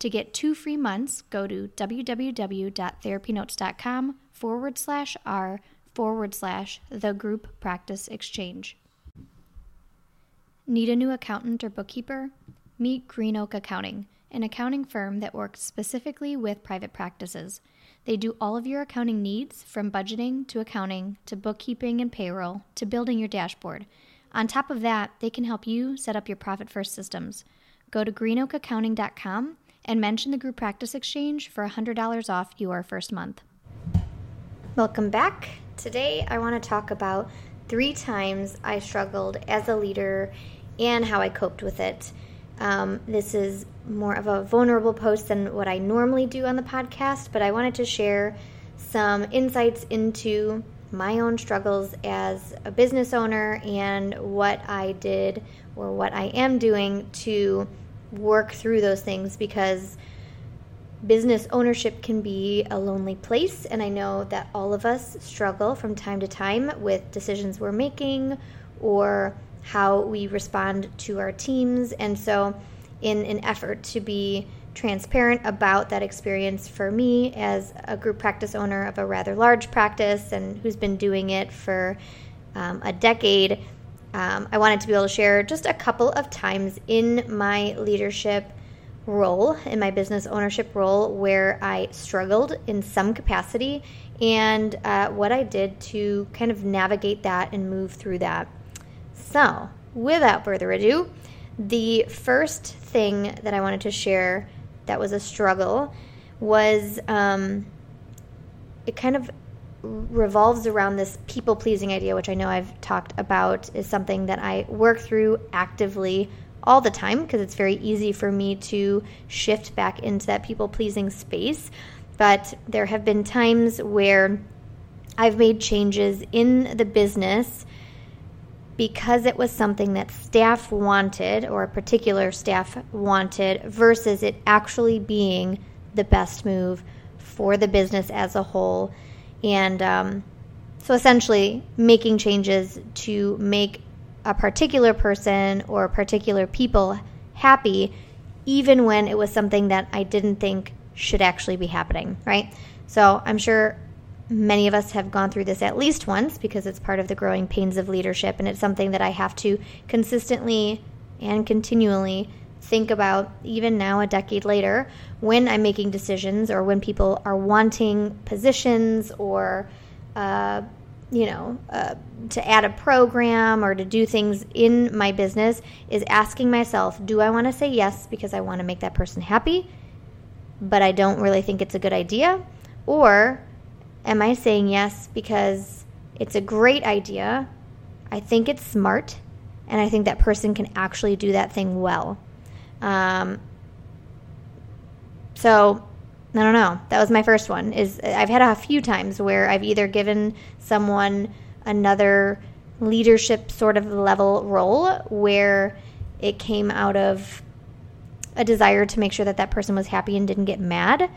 To get two free months, go to www.therapynotes.com forward slash r forward slash the group practice exchange. Need a new accountant or bookkeeper? Meet Green Oak Accounting, an accounting firm that works specifically with private practices. They do all of your accounting needs from budgeting to accounting to bookkeeping and payroll to building your dashboard. On top of that, they can help you set up your profit first systems. Go to greenoakaccounting.com and mention the Group Practice Exchange for $100 off your first month. Welcome back. Today, I want to talk about three times I struggled as a leader and how I coped with it. Um, this is more of a vulnerable post than what I normally do on the podcast, but I wanted to share some insights into my own struggles as a business owner and what I did or what I am doing to work through those things because business ownership can be a lonely place. And I know that all of us struggle from time to time with decisions we're making or how we respond to our teams. And so, in an effort to be transparent about that experience for me as a group practice owner of a rather large practice and who's been doing it for um, a decade, um, I wanted to be able to share just a couple of times in my leadership role, in my business ownership role, where I struggled in some capacity and uh, what I did to kind of navigate that and move through that. So, without further ado, the first thing that I wanted to share that was a struggle was um, it kind of revolves around this people pleasing idea, which I know I've talked about, is something that I work through actively all the time because it's very easy for me to shift back into that people pleasing space. But there have been times where I've made changes in the business because it was something that staff wanted or a particular staff wanted versus it actually being the best move for the business as a whole and um, so essentially making changes to make a particular person or particular people happy, even when it was something that I didn't think should actually be happening, right? So I'm sure many of us have gone through this at least once because it's part of the growing pains of leadership and it's something that I have to consistently and continually think about even now a decade later when i'm making decisions or when people are wanting positions or uh, you know uh, to add a program or to do things in my business is asking myself do i want to say yes because i want to make that person happy but i don't really think it's a good idea? Or am i saying yes because it's a great idea i think it's smart and i think that person can actually do that thing well um, so I don't know. That was my first one. Is I've had a few times where I've either given someone another leadership sort of level role where it came out of a desire to make sure that that person was happy and didn't get mad,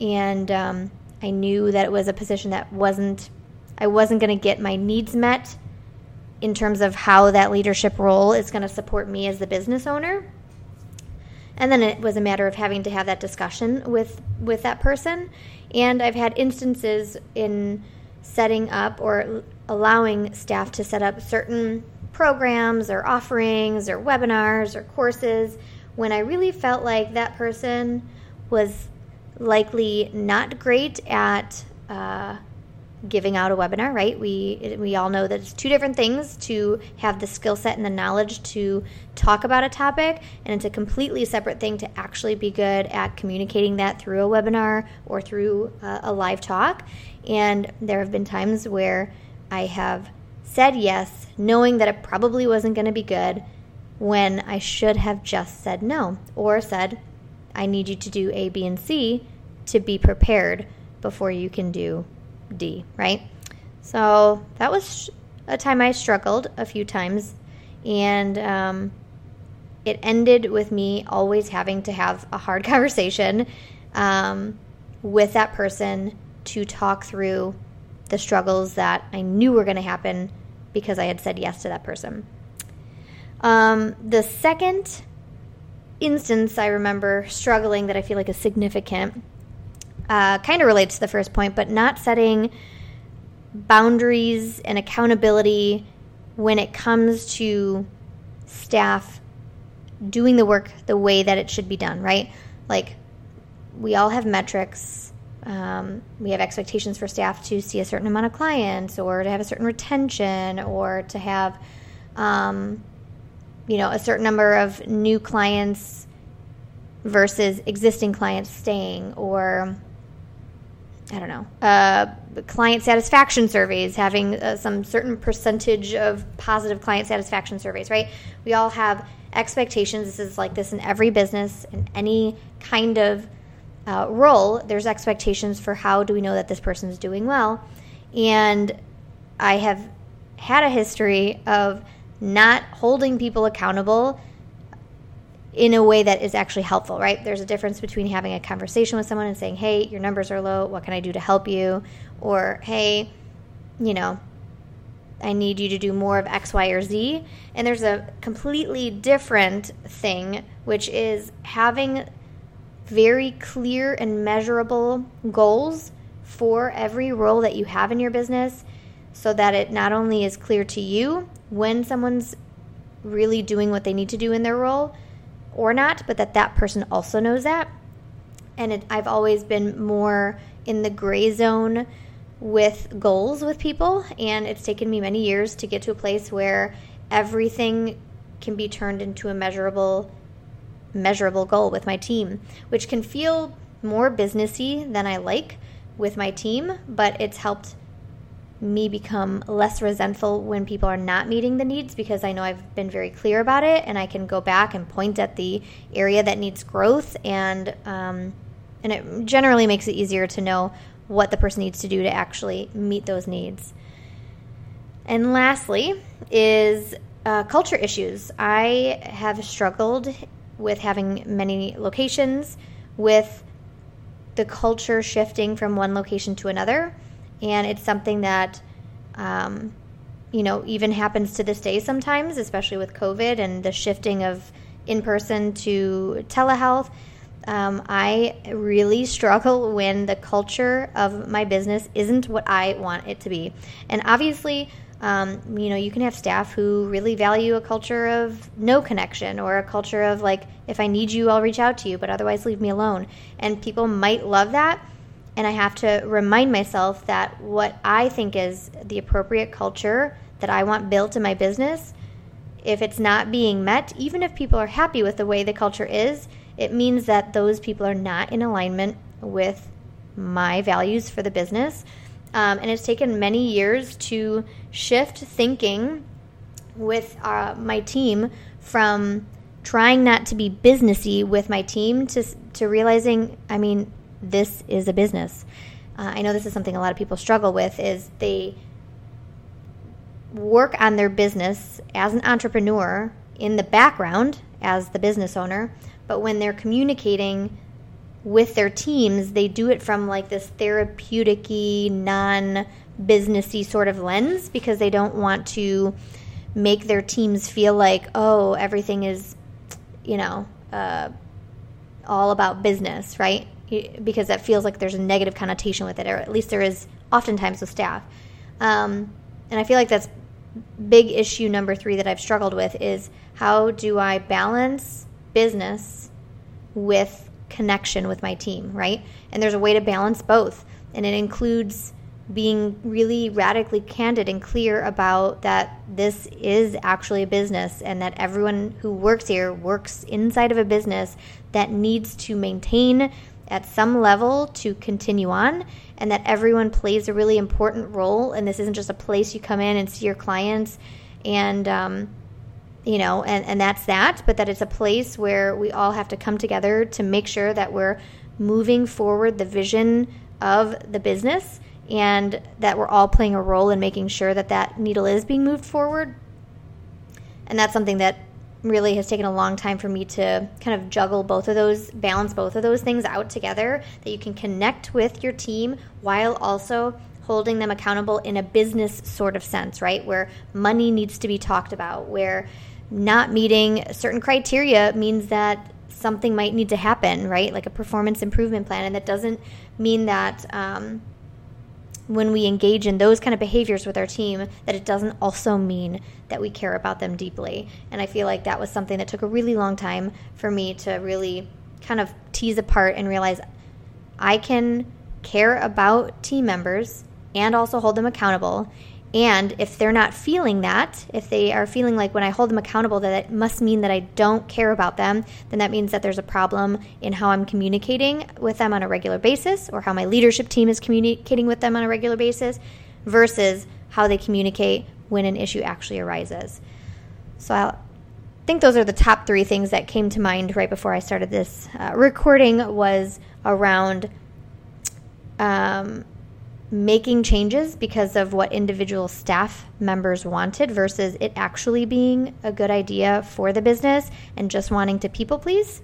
and um, I knew that it was a position that wasn't I wasn't going to get my needs met in terms of how that leadership role is going to support me as the business owner and then it was a matter of having to have that discussion with with that person. And i've had instances in setting up or allowing staff to set up certain programs or offerings or webinars or courses when i really felt like that person was likely not great at uh, giving out a webinar, right? We we all know that it's two different things to have the skill set and the knowledge to talk about a topic, and it's a completely separate thing to actually be good at communicating that through a webinar or through uh, a live talk. And there have been times where I have said yes, knowing that it probably wasn't going to be good, when I should have just said no or said, I need you to do A, B, and C to be prepared before you can do D, right? So that was a time I struggled a few times, and um, it ended with me always having to have a hard conversation um, with that person to talk through the struggles that I knew were going to happen because I had said yes to that person. Um, the second instance I remember struggling that I feel like is significant uh, kind of relates to the first point, but not setting boundaries and accountability when it comes to staff doing the work the way that it should be done, right? Like, we all have metrics. Um, we have expectations for staff to see a certain amount of clients or to have a certain retention or to have, um, you know, a certain number of new clients versus existing clients staying or I don't know, uh, client satisfaction surveys, having uh, some certain percentage of positive client satisfaction surveys, right? We all have expectations. This is like this in every business, in any kind of uh, role. There's expectations for how do we know that this person is doing well. And I have had a history of not holding people accountable in a way that is actually helpful, right? There's a difference between having a conversation with someone and saying, hey, your numbers are low. What can I do to help you? Or, hey, you know, I need you to do more of X, Y, or Z. And there's a completely different thing, which is having very clear and measurable goals for every role that you have in your business so that it not only is clear to you when someone's really doing what they need to do in their role, or not, but that that person also knows that. And it, I've always been more in the gray zone with goals with people, and it's taken me many years to get to a place where everything can be turned into a measurable measurable goal with my team, which can feel more businessy than I like with my team, but it's helped me become less resentful when people are not meeting the needs because I know I've been very clear about it and I can go back and point at the area that needs growth and um, and it generally makes it easier to know what the person needs to do to actually meet those needs. And lastly is uh, culture issues. I have struggled with having many locations with the culture shifting from one location to another and it's something that um, you know even happens to this day sometimes especially with covid and the shifting of in person to telehealth. Um, i really struggle when the culture of my business isn't what i want it to be. And obviously um, you know you can have staff who really value a culture of no connection or a culture of like if i need you i'll reach out to you but otherwise leave me alone. And people might love that and I have to remind myself that what I think is the appropriate culture that I want built in my business, if it's not being met, even if people are happy with the way the culture is, it means that those people are not in alignment with my values for the business. Um, and it's taken many years to shift thinking with uh, my team from trying not to be businessy with my team to, to realizing, I mean, this is a business. Uh, I know this is something a lot of people struggle with is they work on their business as an entrepreneur in the background as the business owner, but when they're communicating with their teams, they do it from like this therapeutic non businessy sort of lens because they don't want to make their teams feel like, oh, everything is, you know, uh, all about business, right? Because that feels like there's a negative connotation with it, or at least there is oftentimes with staff. Um, and I feel like that's big issue number three that I've struggled with is how do I balance business with connection with my team, right? And there's a way to balance both. and it includes being really radically candid and clear about that this is actually a business and that everyone who works here works inside of a business that needs to maintain at some level to continue on and that everyone plays a really important role and this isn't just a place you come in and see your clients and um, you know and, and that's that but that it's a place where we all have to come together to make sure that we're moving forward the vision of the business and that we're all playing a role in making sure that that needle is being moved forward. And that's something that really has taken a long time for me to kind of juggle both of those, balance both of those things out together, that you can connect with your team while also holding them accountable in a business sort of sense, right? Where money needs to be talked about, where not meeting certain criteria means that something might need to happen, right? Like a performance improvement plan. And that doesn't mean that, um, when we engage in those kind of behaviors with our team that it doesn't also mean that we care about them deeply. And I feel like that was something that took a really long time for me to really kind of tease apart and realize I can care about team members and also hold them accountable and if they're not feeling that, if they are feeling like when I hold them accountable that it must mean that I don't care about them, then that means that there's a problem in how I'm communicating with them on a regular basis or how my leadership team is communicating with them on a regular basis versus how they communicate when an issue actually arises. So I think those are the top three things that came to mind right before I started this uh, recording was around um, making changes because of what individual staff members wanted versus it actually being a good idea for the business and just wanting to people please.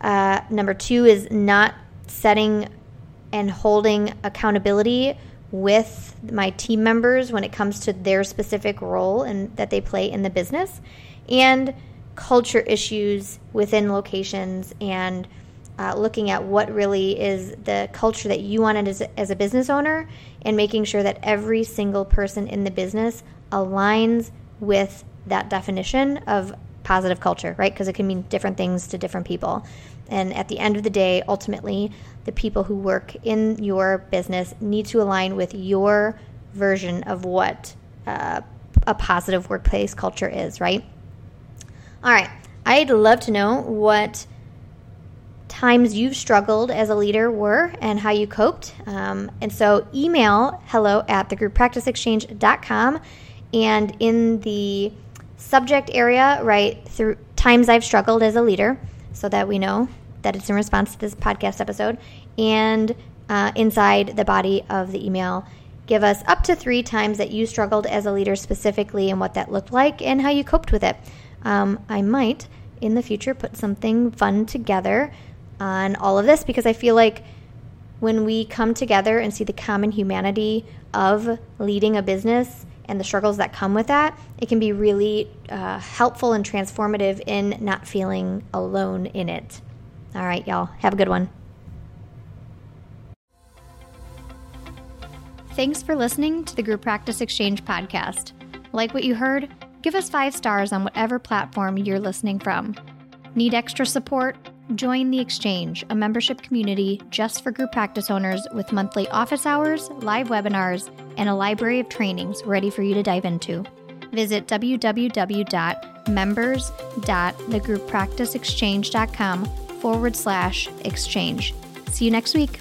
Uh, number two is not setting and holding accountability with my team members when it comes to their specific role and that they play in the business and culture issues within locations and uh, looking at what really is the culture that you wanted as, as a business owner and making sure that every single person in the business aligns with that definition of positive culture, right? Because it can mean different things to different people. And at the end of the day, ultimately, the people who work in your business need to align with your version of what uh, a positive workplace culture is, right? All right. I'd love to know what times you've struggled as a leader were and how you coped. Um, and so email hello at thegrouppracticeexchange.com and in the subject area, write through times I've struggled as a leader so that we know that it's in response to this podcast episode. And uh, inside the body of the email, give us up to three times that you struggled as a leader specifically and what that looked like and how you coped with it. Um, I might in the future put something fun together on all of this because I feel like when we come together and see the common humanity of leading a business and the struggles that come with that, it can be really uh, helpful and transformative in not feeling alone in it. All right, y'all, have a good one. Thanks for listening to the Group Practice Exchange podcast. Like what you heard? Give us five stars on whatever platform you're listening from. Need extra support? Join the Exchange, a membership community just for group practice owners with monthly office hours, live webinars, and a library of trainings ready for you to dive into. Visit www.members.thegrouppracticeexchange.com forward slash exchange. See you next week.